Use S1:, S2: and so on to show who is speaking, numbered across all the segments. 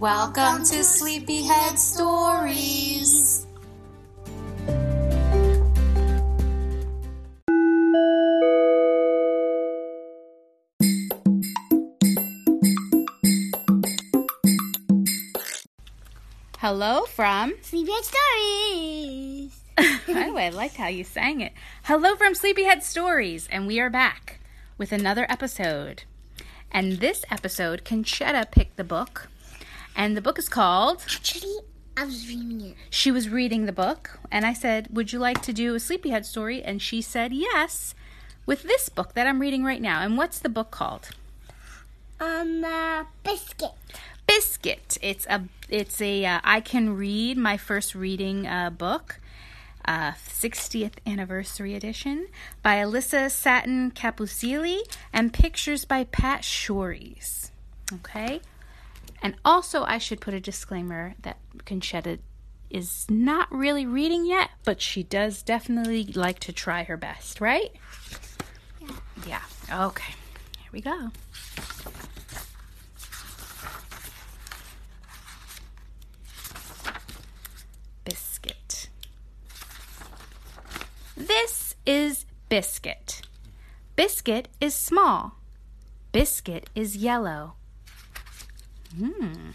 S1: Welcome to Sleepyhead Stories. Hello from.
S2: Sleepyhead Stories.
S1: oh, I liked how you sang it. Hello from Sleepyhead Stories, and we are back with another episode. And this episode, Conchetta picked the book, and the book is called.
S2: Actually, I was reading it.
S1: She was reading the book, and I said, Would you like to do a Sleepyhead story? And she said, Yes, with this book that I'm reading right now. And what's the book called?
S2: Um, uh, biscuit.
S1: Biscuit. It's a it's a uh, I can read my first reading uh, book, uh, 60th anniversary edition by Alyssa Satin Capucilli and pictures by Pat Schories. Okay, and also I should put a disclaimer that Conchetta is not really reading yet, but she does definitely like to try her best, right? Yeah. Yeah. Okay. Here we go. Biscuit. This is Biscuit. Biscuit is small. Biscuit is yellow. Hmm.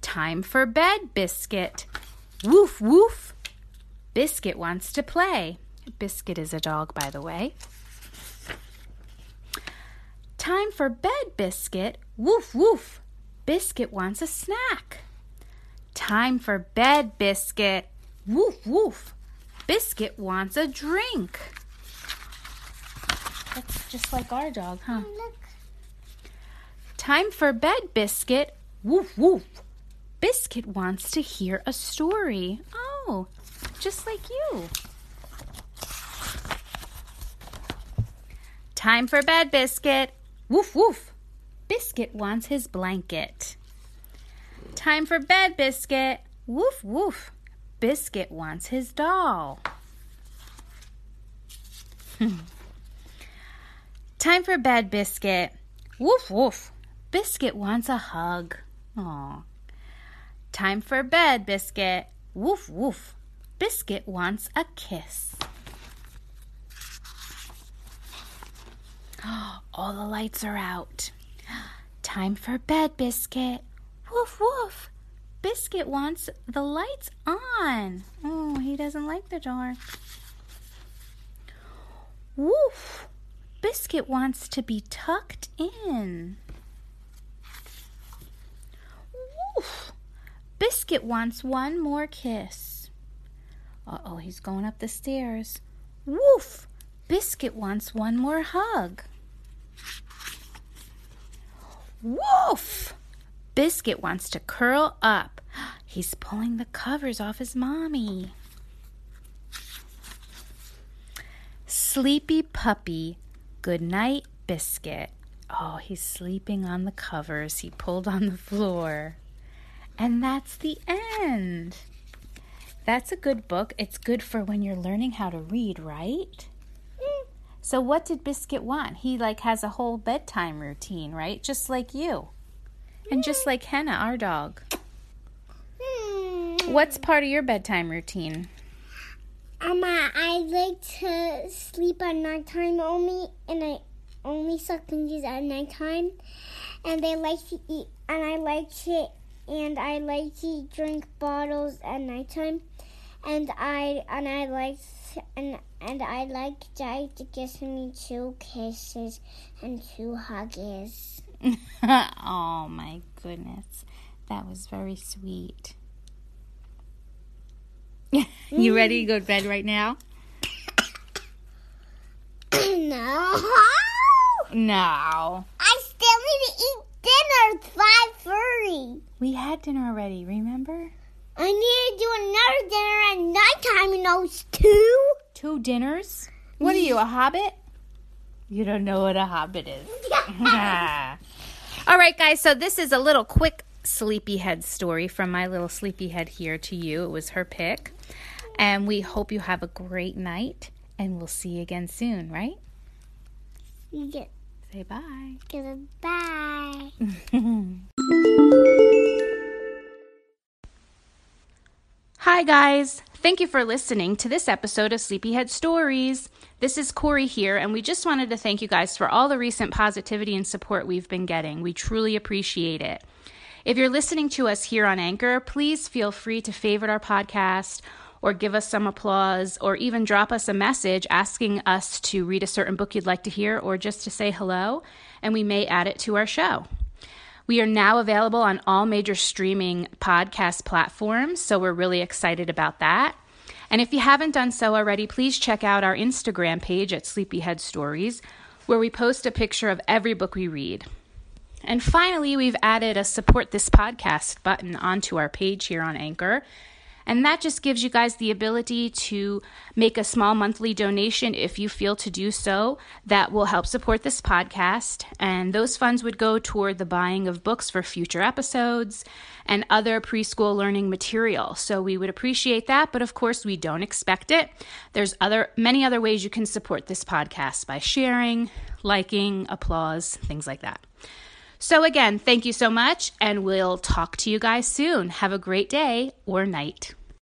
S1: Time for bed, Biscuit. Woof, woof. Biscuit wants to play. Biscuit is a dog, by the way. Time for bed, Biscuit. Woof, woof. Biscuit wants a snack. Time for bed, Biscuit. Woof, woof. Biscuit wants a drink. That's just like our dog, huh? Time for bed, Biscuit. Woof, woof. Biscuit wants to hear a story. Oh, just like you. Time for bed, Biscuit. Woof, woof. Biscuit wants his blanket. Time for bed, Biscuit. Woof, woof. Biscuit wants his doll. Time for bed, Biscuit. Woof, woof. Biscuit wants a hug. Aw. Time for bed, Biscuit. Woof, woof. Biscuit wants a kiss. All the lights are out. Time for bed, Biscuit. Woof, woof. Biscuit wants the lights on. Oh, he doesn't like the dark. Woof. Biscuit wants to be tucked in. Woof. Biscuit wants one more kiss. Uh oh, he's going up the stairs. Woof! Biscuit wants one more hug. Woof! Biscuit wants to curl up. He's pulling the covers off his mommy. Sleepy puppy. Good night, Biscuit. Oh, he's sleeping on the covers he pulled on the floor. And that's the end. That's a good book. It's good for when you're learning how to read, right? So what did Biscuit want? He like has a whole bedtime routine, right? Just like you. And just like Henna, our dog. What's part of your bedtime routine?
S2: Um, I, I like to sleep at nighttime only, and I only suck things at nighttime. And I like to eat, and I like to, and I like to drink bottles at nighttime. And I and I like and and I like Daddy to give me two kisses and two huggies.
S1: oh my goodness. That was very sweet. you ready to go to bed right now?
S2: no,
S1: No.
S2: I still need to eat dinner. It's five thirty.
S1: We had dinner already, remember?
S2: I need to do another dinner at nighttime, you know, two.
S1: Two dinners? What are you, a hobbit? You don't know what a hobbit is. All right, guys, so this is a little quick sleepyhead story from my little sleepyhead here to you. It was her pick. And we hope you have a great night, and we'll see you again soon, right?
S2: Yeah.
S1: Say bye.
S2: Goodbye.
S1: Hi, guys. Thank you for listening to this episode of Sleepyhead Stories. This is Corey here, and we just wanted to thank you guys for all the recent positivity and support we've been getting. We truly appreciate it. If you're listening to us here on Anchor, please feel free to favorite our podcast or give us some applause or even drop us a message asking us to read a certain book you'd like to hear or just to say hello, and we may add it to our show. We are now available on all major streaming podcast platforms, so we're really excited about that. And if you haven't done so already, please check out our Instagram page at Sleepyhead Stories, where we post a picture of every book we read. And finally, we've added a support this podcast button onto our page here on Anchor. And that just gives you guys the ability to make a small monthly donation if you feel to do so. That will help support this podcast. And those funds would go toward the buying of books for future episodes and other preschool learning material. So we would appreciate that, but of course we don't expect it. There's other many other ways you can support this podcast by sharing, liking, applause, things like that. So, again, thank you so much, and we'll talk to you guys soon. Have a great day or night.